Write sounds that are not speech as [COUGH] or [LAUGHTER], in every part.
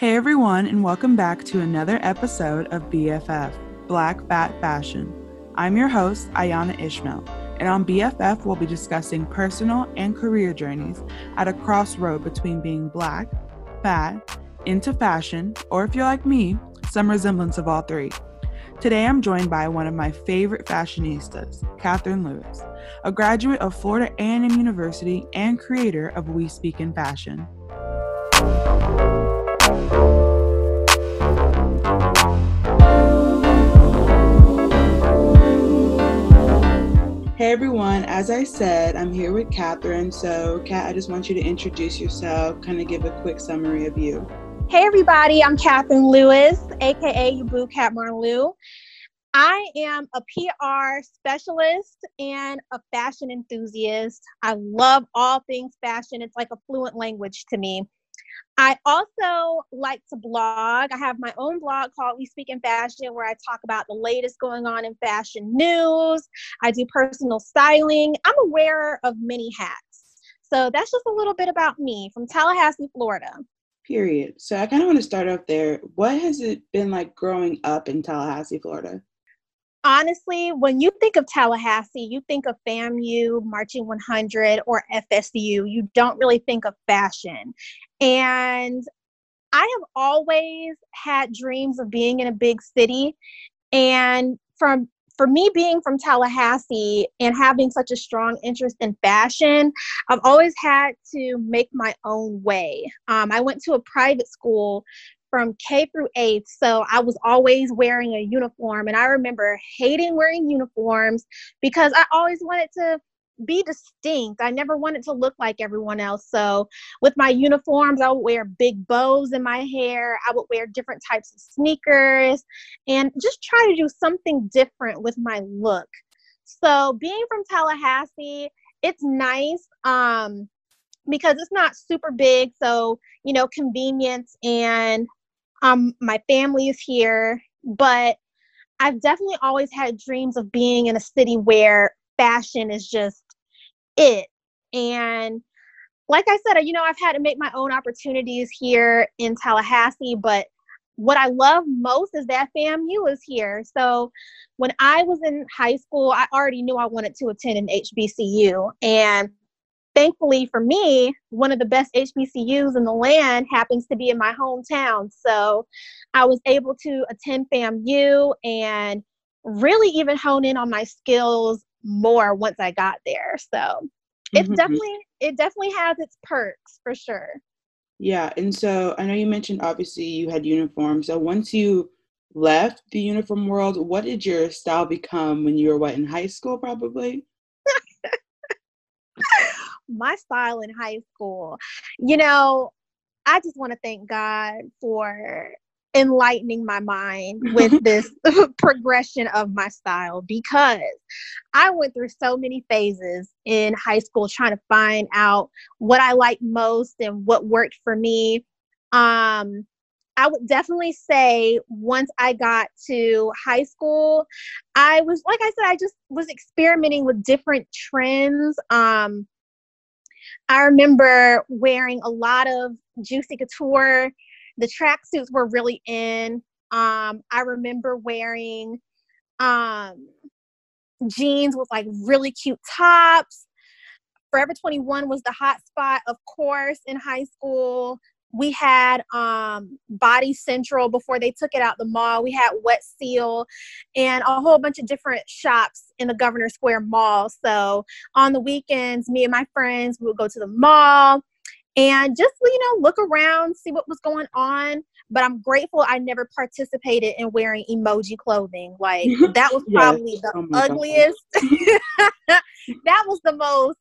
Hey everyone, and welcome back to another episode of BFF Black Fat Fashion. I'm your host, Ayana Ishmael, and on BFF, we'll be discussing personal and career journeys at a crossroad between being black, fat, into fashion, or if you're like me, some resemblance of all three. Today, I'm joined by one of my favorite fashionistas, Catherine Lewis, a graduate of Florida A&M University and creator of We Speak in Fashion. Hey everyone, as I said, I'm here with Catherine. So, Kat, I just want you to introduce yourself, kind of give a quick summary of you. Hey everybody, I'm Catherine Lewis, aka Boo Cat Marlou. I am a PR specialist and a fashion enthusiast. I love all things fashion. It's like a fluent language to me. I also like to blog. I have my own blog called We Speak in Fashion where I talk about the latest going on in fashion news. I do personal styling. I'm a wearer of many hats. So that's just a little bit about me from Tallahassee, Florida. Period. So I kind of want to start off there. What has it been like growing up in Tallahassee, Florida? honestly, when you think of Tallahassee, you think of FAMU, Marching 100, or FSU. You don't really think of fashion. And I have always had dreams of being in a big city. And from for me being from Tallahassee and having such a strong interest in fashion, I've always had to make my own way. Um, I went to a private school from K through eighth. So I was always wearing a uniform. And I remember hating wearing uniforms because I always wanted to be distinct. I never wanted to look like everyone else. So with my uniforms, I would wear big bows in my hair. I would wear different types of sneakers and just try to do something different with my look. So being from Tallahassee, it's nice. Um, because it's not super big so you know convenience and um, my family is here, but I've definitely always had dreams of being in a city where fashion is just it. And like I said, you know, I've had to make my own opportunities here in Tallahassee, but what I love most is that FAMU is here. So when I was in high school, I already knew I wanted to attend an HBCU. And thankfully for me, one of the best HBCUs in the land happens to be in my hometown. So I was able to attend FAMU and really even hone in on my skills more once I got there. So it's mm-hmm. definitely it definitely has its perks for sure. Yeah, and so I know you mentioned obviously you had uniforms. So once you left the uniform world, what did your style become when you were what in high school probably? my style in high school. You know, I just want to thank God for enlightening my mind [LAUGHS] with this [LAUGHS] progression of my style because I went through so many phases in high school trying to find out what I liked most and what worked for me. Um, I would definitely say once I got to high school, I was like I said, I just was experimenting with different trends. Um, I remember wearing a lot of Juicy Couture. The tracksuits were really in. Um, I remember wearing um, jeans with like really cute tops. Forever 21 was the hot spot, of course, in high school we had um, Body Central before they took it out the mall. We had Wet Seal and a whole bunch of different shops in the Governor Square Mall. So on the weekends, me and my friends we would go to the mall and just you know look around, see what was going on. But I'm grateful I never participated in wearing emoji clothing. Like [LAUGHS] that was probably yes. the oh ugliest. [LAUGHS] that was the most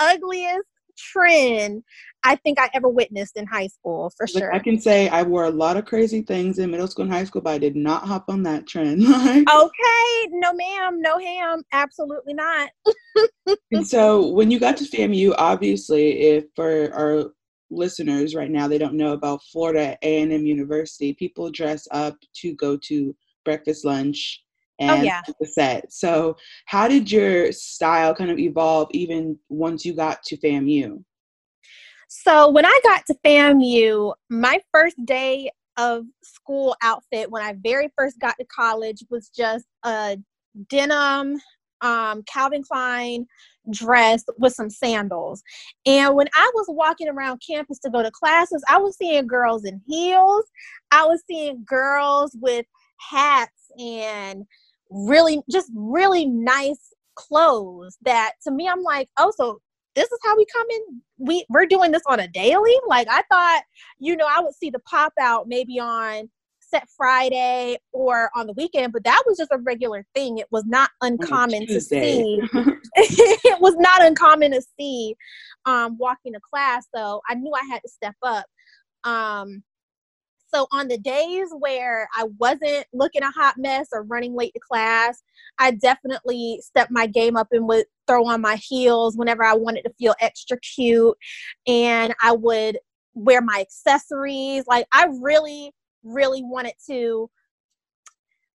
ugliest trend I think I ever witnessed in high school for sure. I can say I wore a lot of crazy things in middle school and high school, but I did not hop on that trend. [LAUGHS] okay, no ma'am, no ham, absolutely not. and so when you got to FAMU, obviously, if for our listeners right now they don't know about Florida A&M University, people dress up to go to breakfast, lunch, and oh, yeah. the set. So how did your style kind of evolve even once you got to FAMU? So when I got to FAMU, my first day of school outfit when I very first got to college was just a denim um, Calvin Klein dress with some sandals. And when I was walking around campus to go to classes, I was seeing girls in heels. I was seeing girls with hats and really, just really nice clothes that to me, I'm like, oh, so this is how we come in? We we're doing this on a daily? Like i thought you know i would see the pop out maybe on set friday or on the weekend but that was just a regular thing. It was not uncommon to see. [LAUGHS] [LAUGHS] It was not uncommon to see um walking to class so i knew i had to step up. Um so on the days where I wasn't looking a hot mess or running late to class, I definitely stepped my game up and would throw on my heels whenever I wanted to feel extra cute. And I would wear my accessories. Like I really, really wanted to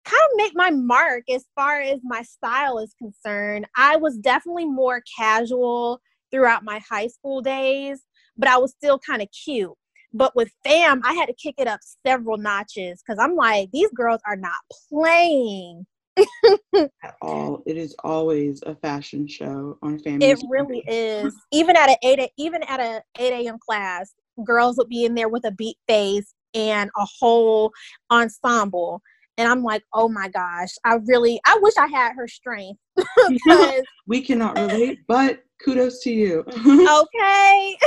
kind of make my mark as far as my style is concerned. I was definitely more casual throughout my high school days, but I was still kind of cute. But with fam, I had to kick it up several notches because I'm like, these girls are not playing. [LAUGHS] At all. It is always a fashion show on FAMU. It really is. Even at a eight a, even at a eight AM class, girls would be in there with a beat face and a whole ensemble. And I'm like, oh my gosh, I really I wish I had her strength. [LAUGHS] [LAUGHS] we cannot relate, but kudos to you. okay.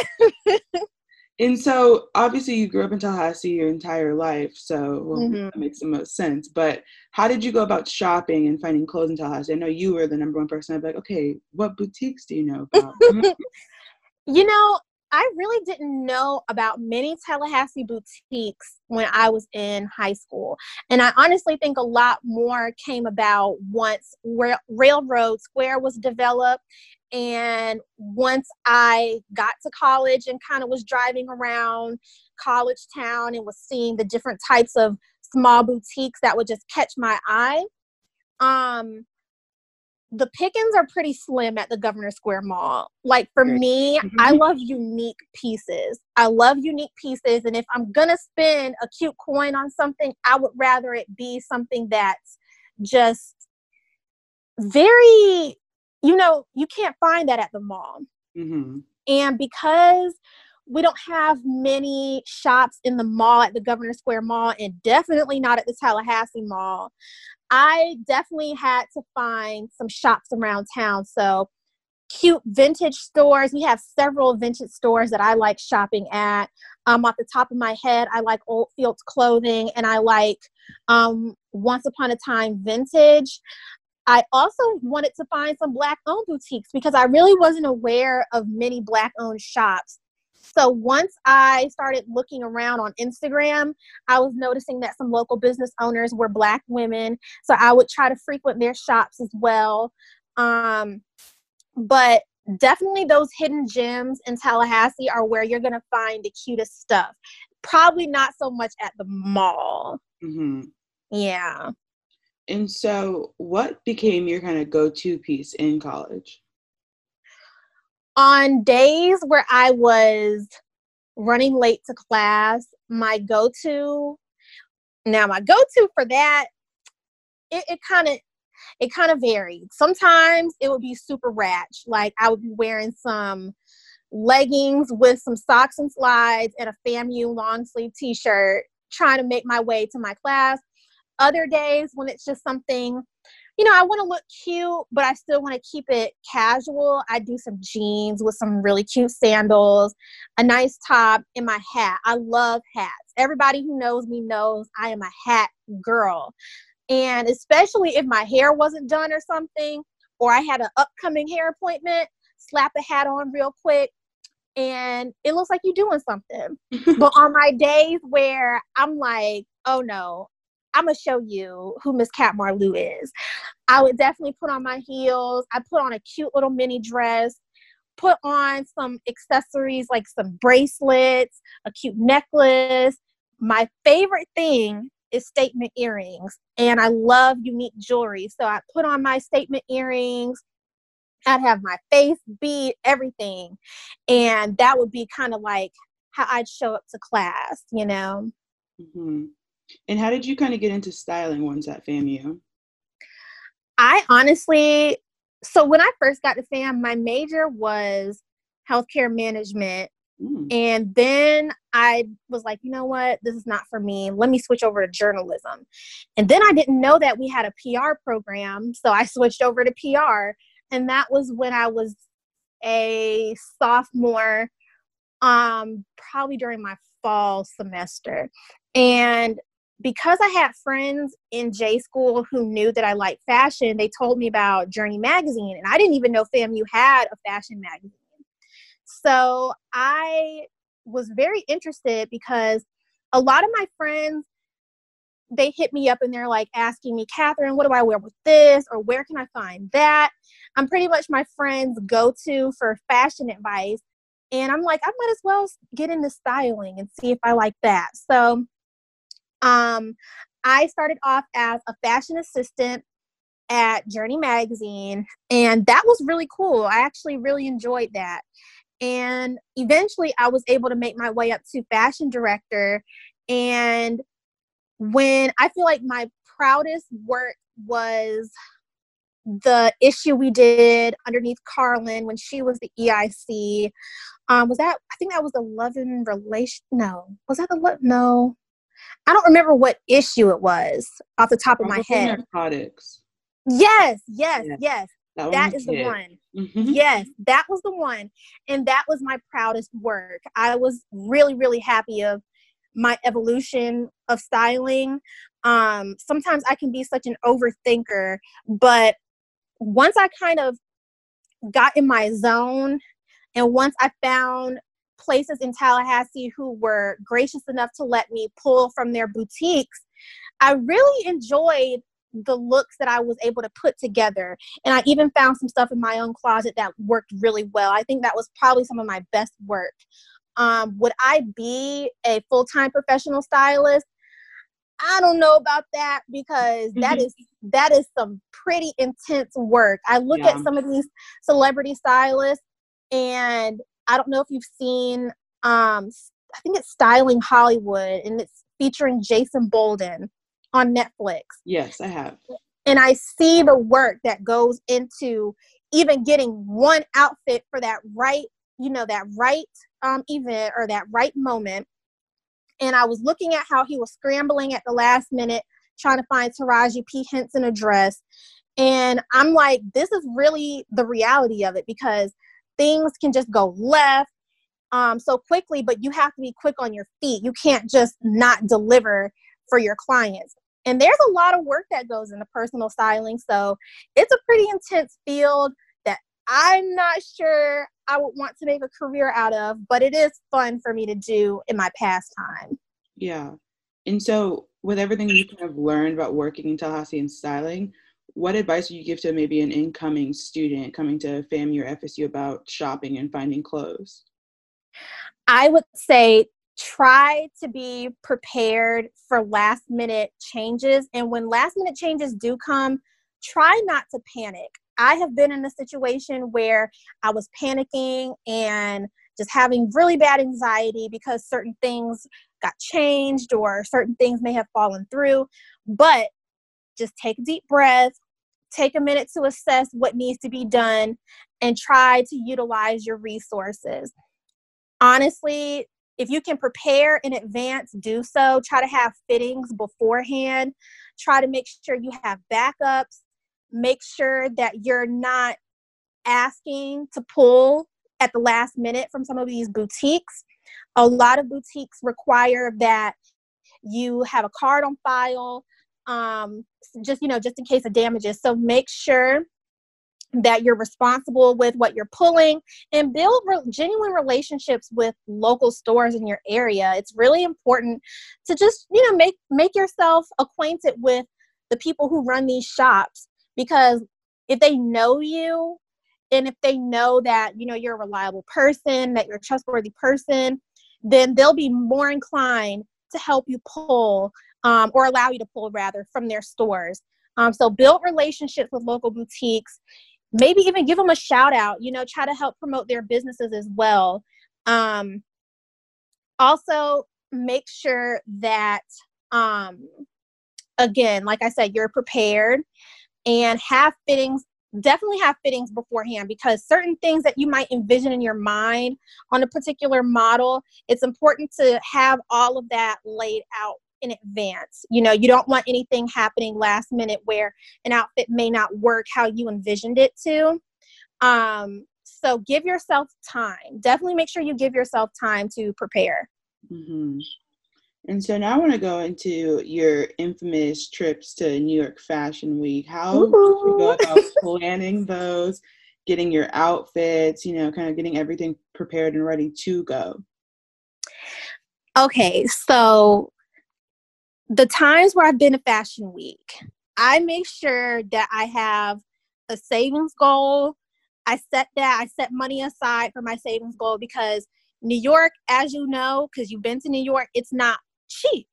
And so obviously you grew up in Tallahassee your entire life, so well, mm-hmm. that makes the most sense. But how did you go about shopping and finding clothes in Tallahassee? I know you were the number one person. I'd be like, okay, what boutiques do you know about? [LAUGHS] you know, I really didn't know about many Tallahassee boutiques when I was in high school. And I honestly think a lot more came about once Railroad Square was developed and once I got to college and kind of was driving around college town and was seeing the different types of small boutiques that would just catch my eye, um, the pickings are pretty slim at the Governor Square Mall. Like for me, mm-hmm. I love unique pieces. I love unique pieces. And if I'm going to spend a cute coin on something, I would rather it be something that's just very you know, you can't find that at the mall. Mm-hmm. And because we don't have many shops in the mall at the Governor Square Mall, and definitely not at the Tallahassee Mall, I definitely had to find some shops around town. So, cute vintage stores. We have several vintage stores that I like shopping at. Um, off the top of my head, I like Old Fields clothing and I like um, Once Upon a Time vintage. I also wanted to find some black owned boutiques because I really wasn't aware of many black owned shops. So once I started looking around on Instagram, I was noticing that some local business owners were black women. So I would try to frequent their shops as well. Um, but definitely those hidden gems in Tallahassee are where you're going to find the cutest stuff. Probably not so much at the mall. Mm-hmm. Yeah. And so, what became your kind of go to piece in college? On days where I was running late to class, my go to, now my go to for that, it kind of it kind of varied. Sometimes it would be super ratch, like I would be wearing some leggings with some socks and slides and a FAMU long sleeve t shirt, trying to make my way to my class. Other days when it's just something, you know, I want to look cute, but I still want to keep it casual. I do some jeans with some really cute sandals, a nice top, and my hat. I love hats. Everybody who knows me knows I am a hat girl. And especially if my hair wasn't done or something, or I had an upcoming hair appointment, slap a hat on real quick, and it looks like you're doing something. [LAUGHS] but on my days where I'm like, oh no, I'm gonna show you who Miss Cat Marlou is. I would definitely put on my heels. I put on a cute little mini dress, put on some accessories like some bracelets, a cute necklace. My favorite thing is statement earrings, and I love unique jewelry. So I put on my statement earrings. I'd have my face beat, everything. And that would be kind of like how I'd show up to class, you know? Mm-hmm. And how did you kind of get into styling once at FAMU? I honestly, so when I first got to FAM, my major was healthcare management. Mm. And then I was like, you know what? This is not for me. Let me switch over to journalism. And then I didn't know that we had a PR program. So I [LAUGHS] switched over to PR. And that was when I was a sophomore, um, probably during my fall semester. And because I had friends in J school who knew that I liked fashion, they told me about Journey magazine. And I didn't even know FAMU had a fashion magazine. So I was very interested because a lot of my friends they hit me up and they're like asking me, Catherine, what do I wear with this? Or where can I find that? I'm pretty much my friend's go to for fashion advice. And I'm like, I might as well get into styling and see if I like that. So um, I started off as a fashion assistant at Journey Magazine, and that was really cool. I actually really enjoyed that. And eventually, I was able to make my way up to fashion director. And when I feel like my proudest work was the issue we did underneath Carlin when she was the EIC. Um, was that I think that was the love and relation? No, was that the love? No, I don't remember what issue it was off the top of my head. Narcotics. Yes, yes, yes. yes. That, that is the one. Mm-hmm. Yes, that was the one. And that was my proudest work. I was really, really happy of my evolution of styling. Um, sometimes I can be such an overthinker, but once I kind of got in my zone and once I found places in Tallahassee who were gracious enough to let me pull from their boutiques, I really enjoyed the looks that I was able to put together. And I even found some stuff in my own closet that worked really well. I think that was probably some of my best work. Um, would I be a full time professional stylist? I don't know about that because that mm-hmm. is that is some pretty intense work. I look yeah. at some of these celebrity stylists and I don't know if you've seen um I think it's Styling Hollywood and it's featuring Jason Bolden on Netflix. Yes, I have. And I see the work that goes into even getting one outfit for that right, you know, that right um, event or that right moment. And I was looking at how he was scrambling at the last minute trying to find Taraji P. Henson a dress. And I'm like, this is really the reality of it because things can just go left um, so quickly, but you have to be quick on your feet. You can't just not deliver for your clients. And there's a lot of work that goes into personal styling. So it's a pretty intense field that I'm not sure I would want to make a career out of, but it is fun for me to do in my pastime. Yeah. And so, with everything you kind of learned about working in Tallahassee and styling, what advice would you give to maybe an incoming student coming to FAMU or FSU about shopping and finding clothes? I would say try to be prepared for last minute changes. And when last minute changes do come, try not to panic. I have been in a situation where I was panicking and just having really bad anxiety because certain things got changed or certain things may have fallen through. But just take a deep breath, take a minute to assess what needs to be done, and try to utilize your resources. Honestly, if you can prepare in advance, do so. Try to have fittings beforehand. Try to make sure you have backups. Make sure that you're not asking to pull at the last minute from some of these boutiques. A lot of boutiques require that you have a card on file, um, just you know, just in case of damages. So make sure that you're responsible with what you're pulling and build re- genuine relationships with local stores in your area it's really important to just you know make make yourself acquainted with the people who run these shops because if they know you and if they know that you know you're a reliable person that you're a trustworthy person then they'll be more inclined to help you pull um, or allow you to pull rather from their stores. Um, so build relationships with local boutiques. Maybe even give them a shout out you know try to help promote their businesses as well. Um, also make sure that um again, like I said, you're prepared and have fittings definitely have fittings beforehand because certain things that you might envision in your mind on a particular model, it's important to have all of that laid out in advance. You know, you don't want anything happening last minute where an outfit may not work how you envisioned it to. Um, so give yourself time. Definitely make sure you give yourself time to prepare. Mm-hmm. And so now I want to go into your infamous trips to New York Fashion Week. How did you go about [LAUGHS] planning those, getting your outfits, you know, kind of getting everything prepared and ready to go? Okay, so the times where I've been to Fashion Week, I make sure that I have a savings goal. I set that, I set money aside for my savings goal because New York, as you know, because you've been to New York, it's not cheap.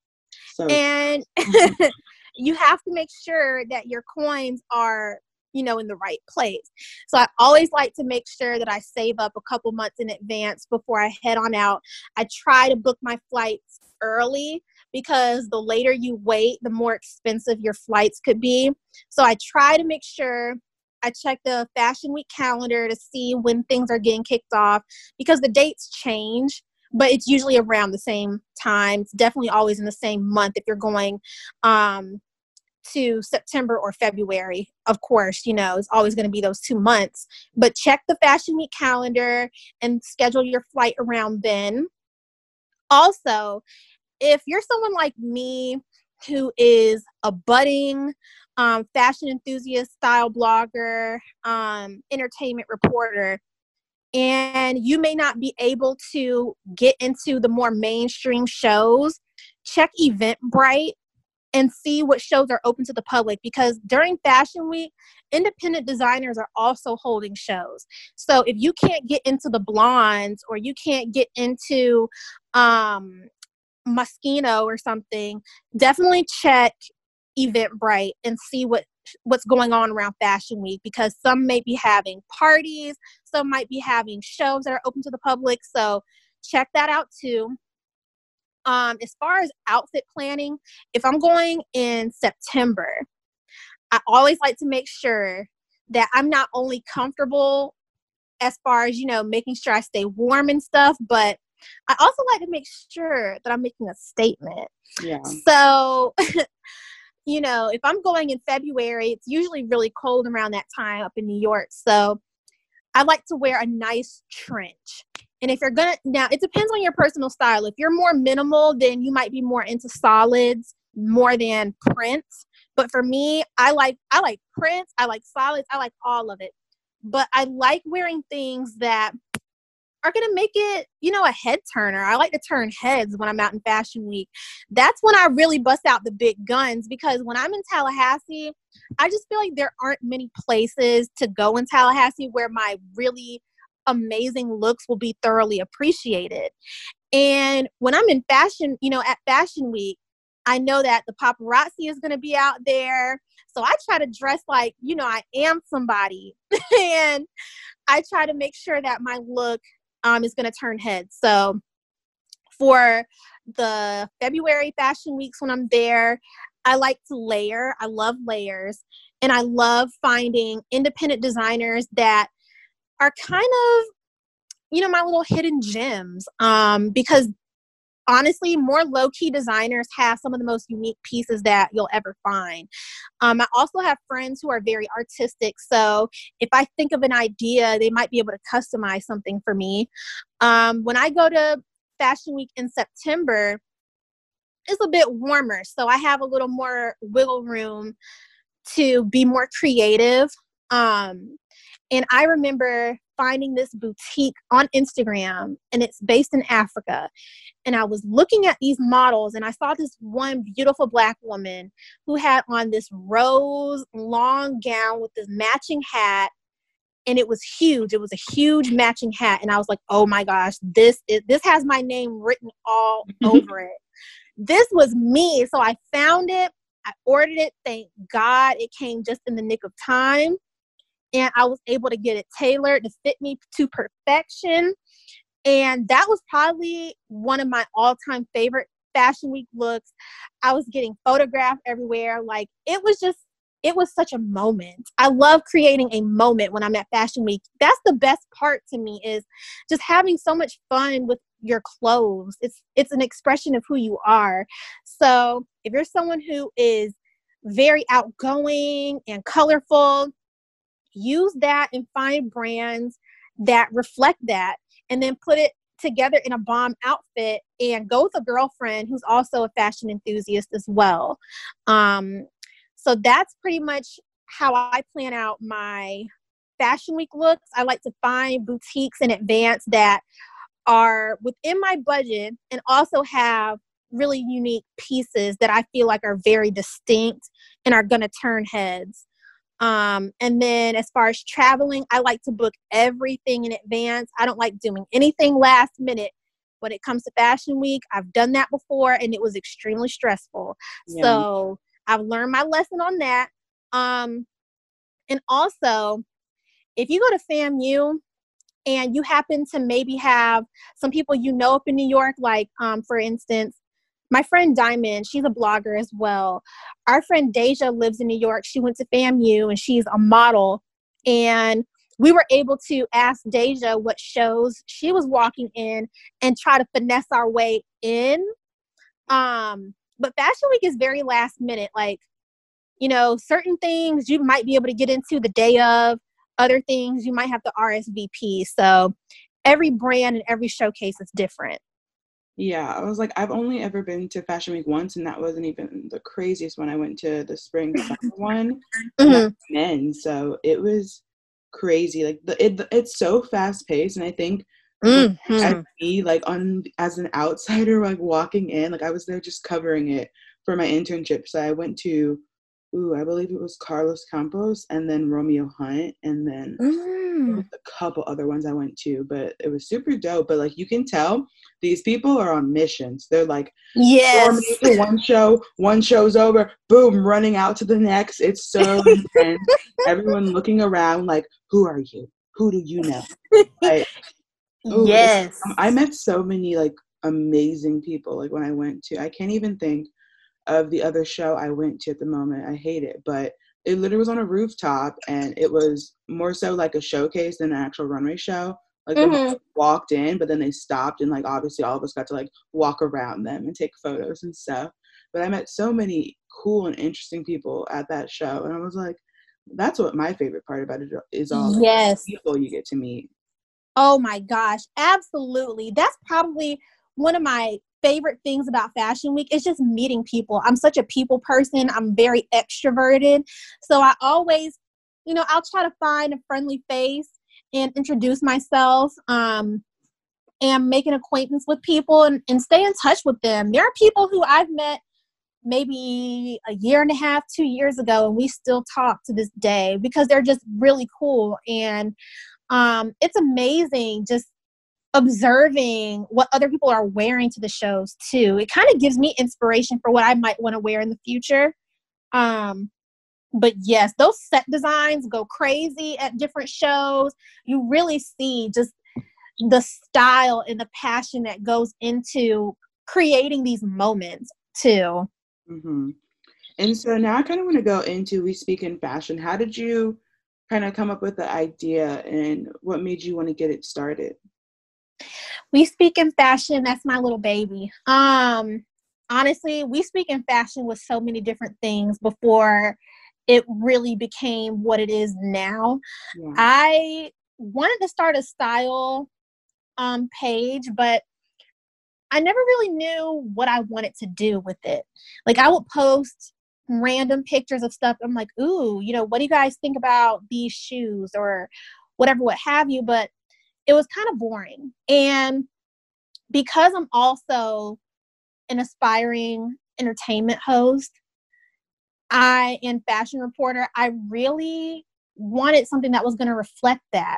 So. And [LAUGHS] [LAUGHS] you have to make sure that your coins are you know in the right place so i always like to make sure that i save up a couple months in advance before i head on out i try to book my flights early because the later you wait the more expensive your flights could be so i try to make sure I check the fashion week calendar to see when things are getting kicked off because the dates change but it's usually around the same time. It's definitely always in the same month if you're going um, to September or February. Of course, you know, it's always going to be those two months. But check the Fashion Week calendar and schedule your flight around then. Also, if you're someone like me who is a budding um, fashion enthusiast, style blogger, um, entertainment reporter, and you may not be able to get into the more mainstream shows, check Eventbrite and see what shows are open to the public because during Fashion Week, independent designers are also holding shows. So if you can't get into the Blonds or you can't get into um, Moschino or something, definitely check Eventbrite and see what what's going on around fashion week because some may be having parties some might be having shows that are open to the public so check that out too. Um, as far as outfit planning if i'm going in september i always like to make sure that i'm not only comfortable as far as you know making sure i stay warm and stuff but i also like to make sure that i'm making a statement yeah so [LAUGHS] you know, if I'm going in February, it's usually really cold around that time up in New York. So I like to wear a nice trench. And if you're gonna now, it depends on your personal style. If you're more minimal, then you might be more into solids more than prints. But for me, I like I like prints, I like solids, I like all of it. But I like wearing things that are going to make it, you know, a head turner. I like to turn heads when I'm out in Fashion Week. That's when I really bust out the big guns because when I'm in Tallahassee, I just feel like there aren't many places to go in Tallahassee where my really amazing looks will be thoroughly appreciated. And when I'm in fashion, you know, at Fashion Week, I know that the paparazzi is going to be out there. So I try to dress like, you know, I am somebody. [LAUGHS] and I try to make sure that my look um, is going to turn heads. So for the February fashion weeks when I'm there, I like to layer. I love layers. And I love finding independent designers that are kind of, you know, my little hidden gems. Um, because honestly, more low key designers have some of the most unique pieces that you'll ever find. Um, I also have friends who are very artistic. So if I think of an idea, they might be able to customize something for me. Um, when I go to Fashion Week in September, it's a bit warmer. So I have a little more wiggle room to be more creative. Um, and I remember finding this boutique on Instagram and it's based in Africa. And I was looking at these models and I saw this one beautiful black woman who had on this rose long gown with this matching hat and it was huge. It was a huge matching hat and I was like, "Oh my gosh, this is this has my name written all [LAUGHS] over it." This was me. So I found it. I ordered it. Thank God it came just in the nick of time and I was able to get it tailored to fit me to perfection. And that was probably one of my all time favorite fashion week looks. I was getting photographed everywhere. Like it was just, it was such a moment. I love creating a moment when I'm at fashion week. That's the best part to me is just having so much fun with your clothes. It's it's an expression of who you are. So, if you're someone who is very outgoing and colorful, use that and find brands that reflect that and then put it together in a bomb outfit and go with a girlfriend who's also a fashion enthusiast as well. Um, so that's pretty much how I plan out my fashion week looks. I like to find boutiques in advance that are within my budget and also have really unique pieces that I feel like are very distinct and are going to turn heads. Um, and then as far as traveling, I like to book everything in advance. I don't like doing anything last minute when it comes to fashion week. I've done that before and it was extremely stressful. Yeah. So I've learned my lesson on that. Um, and also, if you go to FAMU and you happen to maybe have some people you know up in New York, like um, for instance, my friend Diamond, she's a blogger as well. Our friend Deja lives in New York. She went to FAMU and she's a model. And we were able to ask Deja what shows she was walking in and try to finesse our way in. Um, but Fashion Week is very last minute. Like, you know, certain things you might be able to get into the day of, other things you might have to RSVP. So every brand and every showcase is different. Yeah, I was like, I've only ever been to Fashion Week once, and that wasn't even the craziest one. I went to the spring summer [LAUGHS] one, mm-hmm. men, so it was crazy. Like the it, it's so fast paced, and I think mm-hmm. me, like on as an outsider, [LAUGHS] like walking in, like I was there just covering it for my internship. So I went to ooh, I believe it was Carlos Campos and then Romeo Hunte and then mm. a couple other ones I went to, but it was super dope. But like you can tell these people are on missions. They're like, yes, one show, one show's over, boom, running out to the next. It's so intense. Everyone looking around like, who are you? Who do you know? Like, [LAUGHS] ooh, yes. I met so many like amazing people like when I went to I can't even think of the other show I went to at the moment. I hate it, but it literally was on a rooftop and it was more so like a showcase than an actual runway show. Like mm-hmm. walked in, but then they stopped and like obviously all of us got to like walk around them and take photos and stuff. But I met so many cool and interesting people at that show, and I was like, that's what my favorite part about it is all yes people you get to meet. Oh my gosh, absolutely! That's probably one of my favorite things about Fashion Week is just meeting people. I'm such a people person. I'm very extroverted. So I always, you know, I'll try to find a friendly face and introduce myself um, and make an acquaintance with people and, and stay in touch with them. There are people who I've met maybe a year and a half, two years ago, and we still talk to this day because they're just really cool. And um, it's amazing just observing what other people are wearing to the shows too. It kind of gives me inspiration for what I might want to wear in the future. Um, but yes, those set designs go crazy at different shows. You really see just the style and the passion that goes into creating these moments too. Mm-hmm. And so now I kind of want to go into we speak in fashion. How did you kind of come up with the idea and what made you want to get it started? We speak in fashion that's my little baby. Um honestly we speak in fashion with so many different things before it really became what it is now. Yeah. i wanted to start a style um page but i never really knew what i wanted to do with it. Like i would post random pictures of stuff. I'm like ooh you know what do you guys think about these shoes or whatever what have you? But it was kind of boring. And because I'm also an aspiring entertainment host, I and fashion reporter, I really wanted something that was going to reflect that.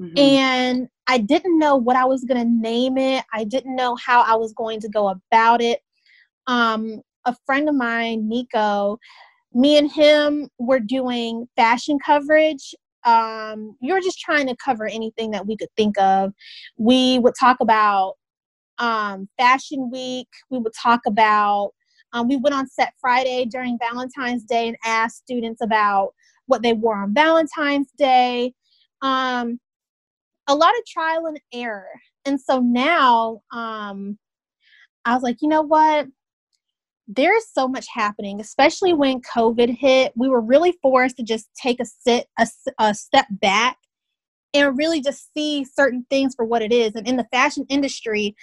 Mm-hmm. And I didn't know what I was going to name it. I didn't know how I was going to go about it. Um, a friend of mine, Nico, me and him were doing fashion coverage um, you were just trying to cover anything that we could think of. We would talk about um, Fashion Week. We would talk about, um, we went on set Friday during Valentine's Day and asked students about what they wore on Valentine's Day. Um, a lot of trial and error. And so now um, I was like, you know what? There's so much happening, especially when COVID hit. We were really forced to just take a sit, a, a step back, and really just see certain things for what it is. And in the fashion industry,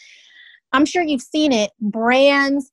I'm sure you've seen it. Brands,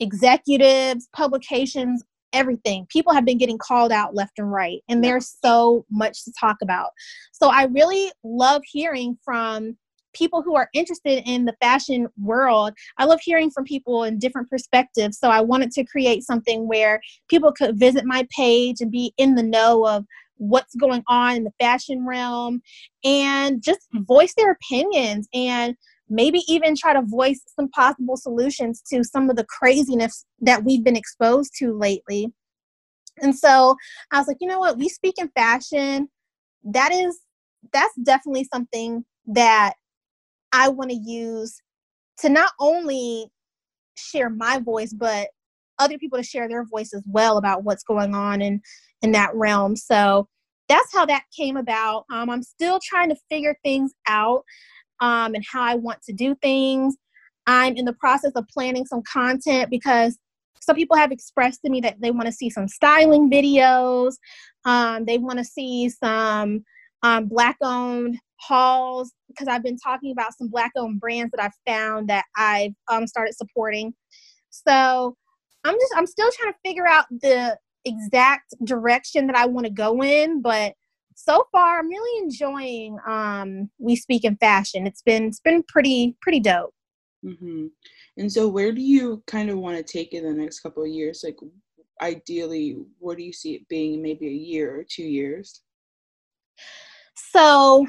executives, publications, everything. People have been getting called out left and right, and there's so much to talk about. So I really love hearing from people who are interested in the fashion world. I love hearing from people in different perspectives. So I wanted to create something where people could visit my page and be in the know of what's going on in the fashion realm and just hmm. voice their opinions and maybe even try to voice some possible solutions to some of the craziness that we've been exposed to lately. And so I was like, you know what? We speak in fashion. That is, that's definitely something that I want to use to not only share my voice, but other people to share their voice as well about what's going on in in that realm. So that's how that came about. Um, I'm still trying to figure things out um, and how I want to do things. I'm in the process of planning some content because some people have expressed to me that they want to see some styling videos. Um, they want to see some um, black owned hauls because I've been talking about some black owned brands that I've found that I've um, started supporting. So I'm just I'm still trying to figure out the exact direction that I want to go in, but so far I'm really enjoying um, We Speak in Fashion. It's been it's been pretty pretty dope. Mm-hmm. And so, where do you kind of want to take it in the next couple of years? Like, ideally, where do you see it being? Maybe a year or two years. So,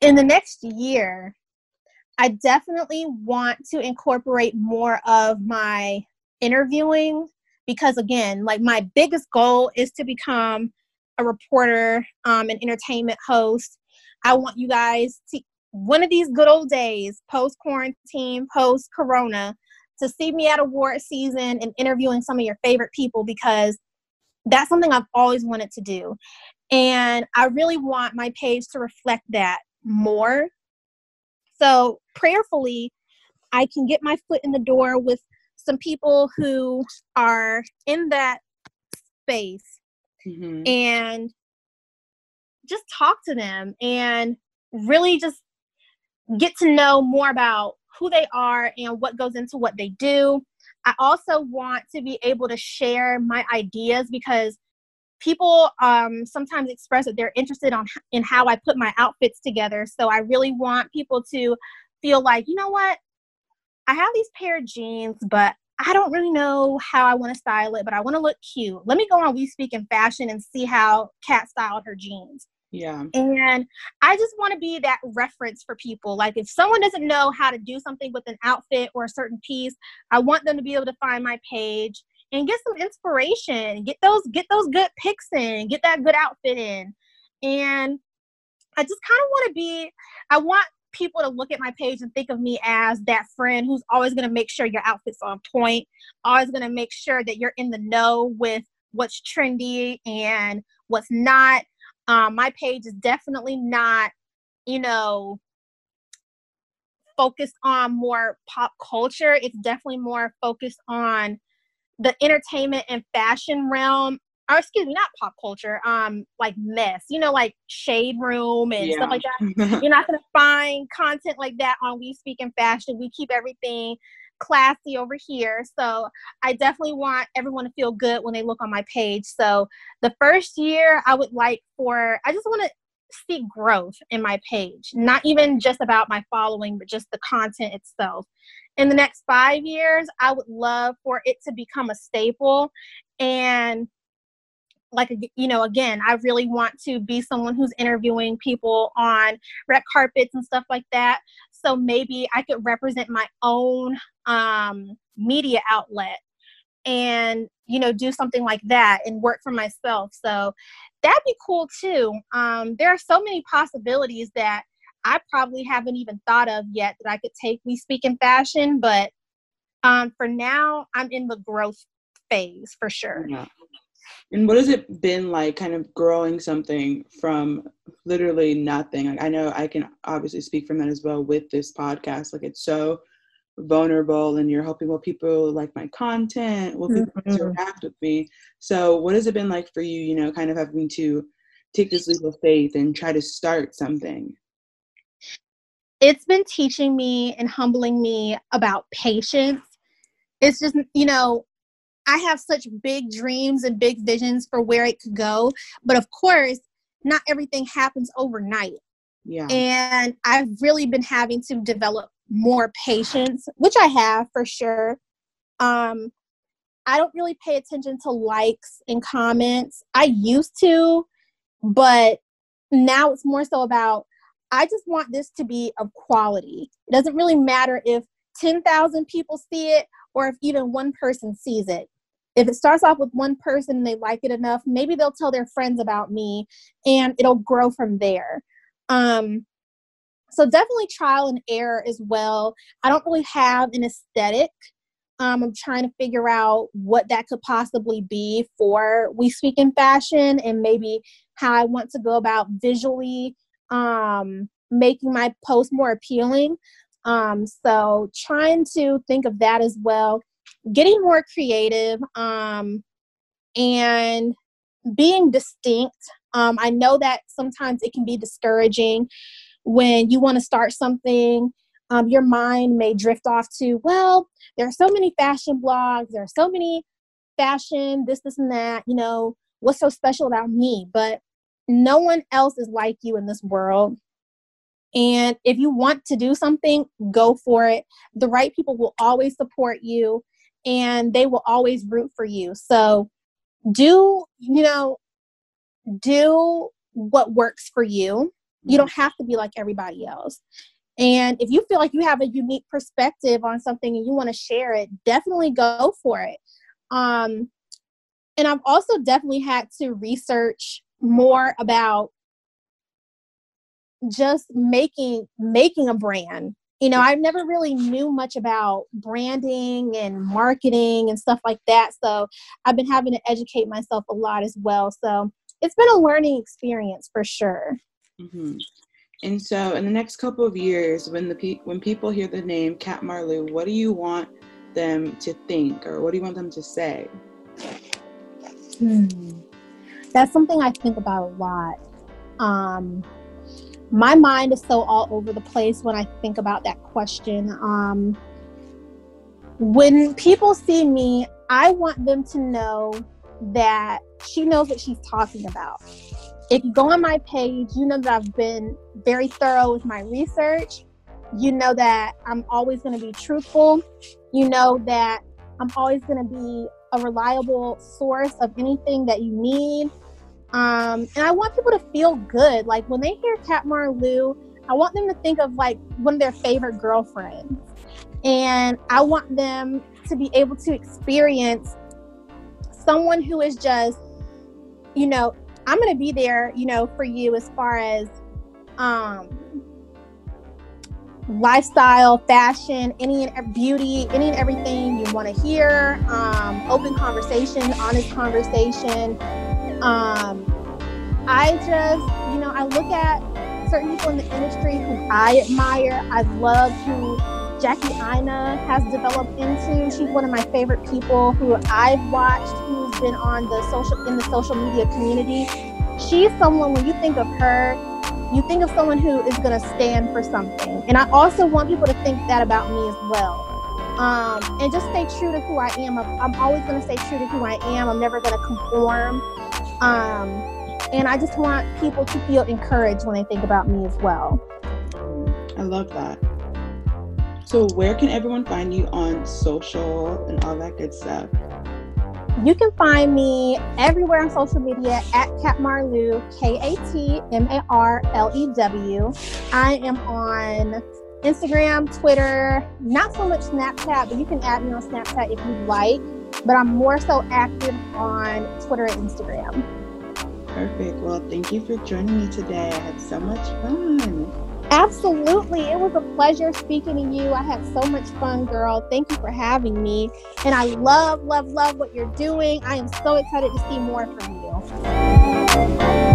in the next year, I definitely want to incorporate more of my interviewing because, again, like my biggest goal is to become a reporter, um, an entertainment host. I want you guys to one of these good old days, post quarantine, post corona, to see me at award season and interviewing some of your favorite people because that's something I've always wanted to do. And I really want my page to reflect that more. So, prayerfully, I can get my foot in the door with some people who are in that space mm-hmm. and just talk to them and really just get to know more about who they are and what goes into what they do. I also want to be able to share my ideas because people um, sometimes express that they're interested on in how I put my outfits together. So I really want people to feel like, you know what, I have these pair of jeans, but I don't really know how I want to style it, but I want to look cute. Let me go on We Speak in Fashion and see how Kat styled her jeans. Yeah. And I just want to be that reference for people. Like if someone doesn't know how to do something with an outfit or a certain piece, I want them to be able to find my page and get some inspiration. Get those get those good pics in, get that good outfit in. And I just kind of want to be I want people to look at my page and think of me as that friend who's always going to make sure your outfit's on point, always going to make sure that you're in the know with what's trendy and what's not um, my page is definitely not, you know, focused on more pop culture. It's definitely more focused on the entertainment and fashion realm. Or excuse me, not pop culture. Um, like mess. You know, like shade room and yeah. stuff like that. [LAUGHS] You're not gonna find content like that on We Speak in Fashion. We keep everything classy over here. So I definitely want everyone to feel good when they look on my page. So the first year, I would like for, I just want to see growth in my page, not even just about my following, but just the content itself. In the next five years, I would love for it to become a staple and like you know again i really want to be someone who's interviewing people on red carpets and stuff like that so maybe I could represent my own um, media outlet and you know, do something like that and work for myself. So that'd be cool too. Um, there are so many possibilities that I probably haven't even thought of yet that I could take We Speak in Fashion, but um, for now, I'm in the growth phase for sure. Yeah. And what has it been like kind of growing something from literally nothing? Like I know I can obviously speak from that as well with this podcast. Like it's so vulnerable and you're helping well people like my content, will people mm-hmm. interact with me. So what has it been like for you, you know, kind of having to take this leap of faith and try to start something? It's been teaching me and humbling me about patience. It's just, you know, I have such big dreams and big visions for where it could go. But of course, not everything happens overnight. Yeah. And I've really been having to develop more patience, which I have for sure. Um, I don't really pay attention to likes and comments. I used to, but now it's more so about I just want this to be of quality. It doesn't really matter if 10,000 people see it or if even one person sees it if it starts off with one person and they like it enough, maybe they'll tell their friends about me and it'll grow from there. Um, so definitely trial and error as well. I don't really have an aesthetic. Um, I'm trying to figure out what that could possibly be for We Speak in Fashion and maybe how I want to go about visually um, making my post more appealing. Um, so trying to think of that as well getting more creative um, and being distinct. Um, I know that sometimes it can be discouraging when you want to start something. Um, your mind may drift off to, well, there are so many fashion blogs, there are so many fashion, this, this, and that. You know, what's so special about me? But no one else is like you in this world. And if you want to do something, go for it. The right people will always support you and they will always root for you. So do, you know, do what works for you. You don't have to be like everybody else. And if you feel like you have a unique perspective on something and you want to share it, definitely go for it. Um, and I've also definitely had to research more about just making making a brand you know, I never really knew much about branding and marketing and stuff like that. So I've been having to educate myself a lot as well. So it's been a learning experience for sure. Mm-hmm. And so, in the next couple of years, when the pe- when people hear the name Kat Marlew, what do you want them to think, or what do you want them to say? Hmm. That's something I think about a lot. Um, my mind is so all over the place when I think about that question. Um, when people see me, I want them to know that she knows what she's talking about. If you go on my page, you know that I've been very thorough with my research. You know that I'm always going to be truthful. You know that I'm always going to be a reliable source of anything that you need. Um, and I want people to feel good. Like when they hear Kat Marlew, I want them to think of like one of their favorite girlfriends. And I want them to be able to experience someone who is just, you know, I'm going to be there, you know, for you as far as um, lifestyle, fashion, any and beauty, any and everything you want to hear. Um, open conversation, honest conversation. Um, I just, you know, I look at certain people in the industry who I admire. I love who Jackie Aina has developed into. She's one of my favorite people who I've watched, who's been on the social in the social media community. She's someone when you think of her, you think of someone who is going to stand for something. And I also want people to think that about me as well. Um, and just stay true to who I am. I'm, always going to stay true to who I am. I'm never going to conform. Um, and I just want people to feel encouraged when they think about me as well. I love that. So, where can everyone find you on social and all that good stuff? You can find me everywhere on social media at Kat Marlew, K A T M A R L E W. I am on Instagram, Twitter, not so much Snapchat, but you can add me on Snapchat if you'd like. but I'm more so active on Twitter and Instagram. Perfect. Well, thank you for joining me today. I had so much fun. Absolutely. It was a pleasure speaking to you. I had so much fun, girl. Thank you for having me. And I love, love, love what you're doing. I am so excited to see more from you.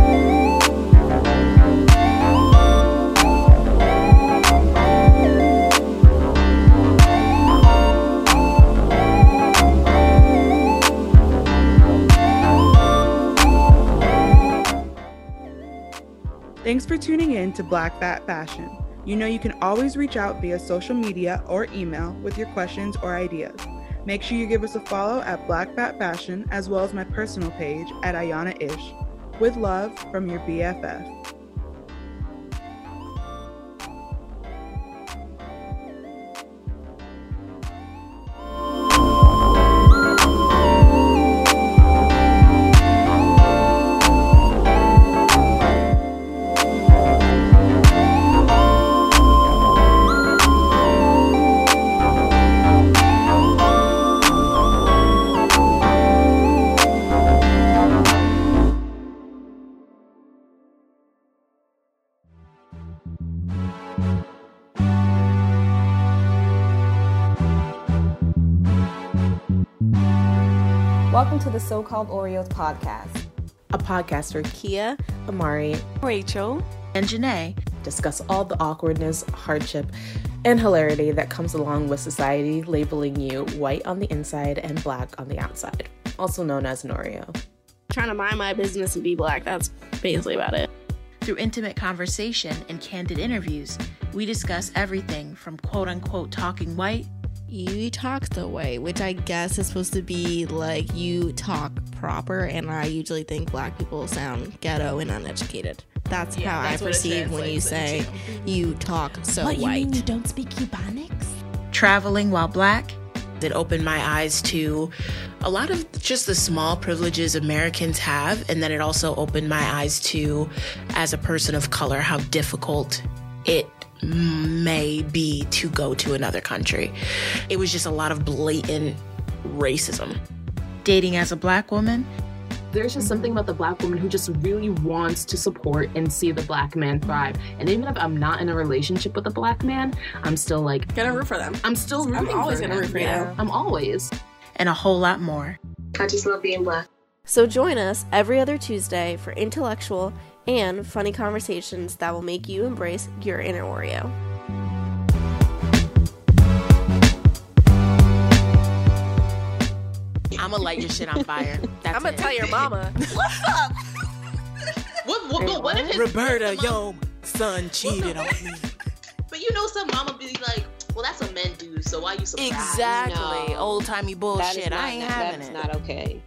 Thanks for tuning in to Black Fat Fashion. You know you can always reach out via social media or email with your questions or ideas. Make sure you give us a follow at Black Fat Fashion as well as my personal page at Ayana Ish. With love from your BFF. The So Called Oreos podcast, a podcast where Kia, Amari, Rachel, and Janae discuss all the awkwardness, hardship, and hilarity that comes along with society labeling you white on the inside and black on the outside, also known as an Oreo. Trying to mind my business and be black, that's basically about it. Through intimate conversation and candid interviews, we discuss everything from quote unquote talking white you talk the way, which I guess is supposed to be like you talk proper, and I usually think black people sound ghetto and uneducated. That's yeah, how that's I perceive when you say into. you talk so what, white. You mean you don't speak Ebonics? Traveling while black, it opened my eyes to a lot of just the small privileges Americans have, and then it also opened my eyes to, as a person of color, how difficult it may be to go to another country. It was just a lot of blatant racism. Dating as a black woman, there's just something about the black woman who just really wants to support and see the black man thrive. And even if I'm not in a relationship with a black man, I'm still like gonna root for them. I'm still rooting I'm always for gonna them. root for you. I'm always. And a whole lot more. I just love being black. So join us every other Tuesday for intellectual and funny conversations that will make you embrace your inner Oreo. I'm gonna light your shit on fire. [LAUGHS] That's I'm gonna tell your mama. [LAUGHS] What's up? [LAUGHS] what, what, what, what if his, Roberta, yo, son cheated on me. But you know, some mama be like, well, that's what men do, so why you surprised? Exactly. No. Old timey bullshit. Not, I ain't having that's it. That's not okay.